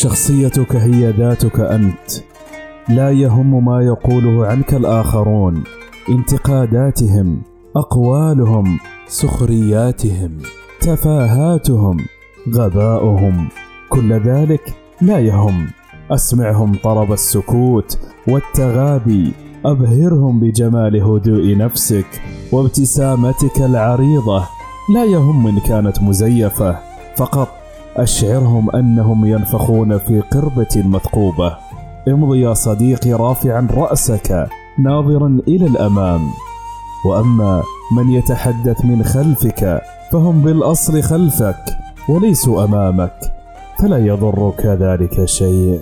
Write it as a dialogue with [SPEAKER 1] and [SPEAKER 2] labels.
[SPEAKER 1] شخصيتك هي ذاتك أنت. لا يهم ما يقوله عنك الآخرون. انتقاداتهم أقوالهم سخرياتهم تفاهاتهم غباؤهم. كل ذلك لا يهم. أسمعهم طرب السكوت والتغابي. أبهرهم بجمال هدوء نفسك وابتسامتك العريضة. لا يهم إن كانت مزيفة. فقط أشعرهم أنهم ينفخون في قربة مثقوبة. امض يا صديقي رافعا رأسك ناظرا إلى الأمام. وأما من يتحدث من خلفك فهم بالأصل خلفك وليسوا أمامك فلا يضرك ذلك شيء.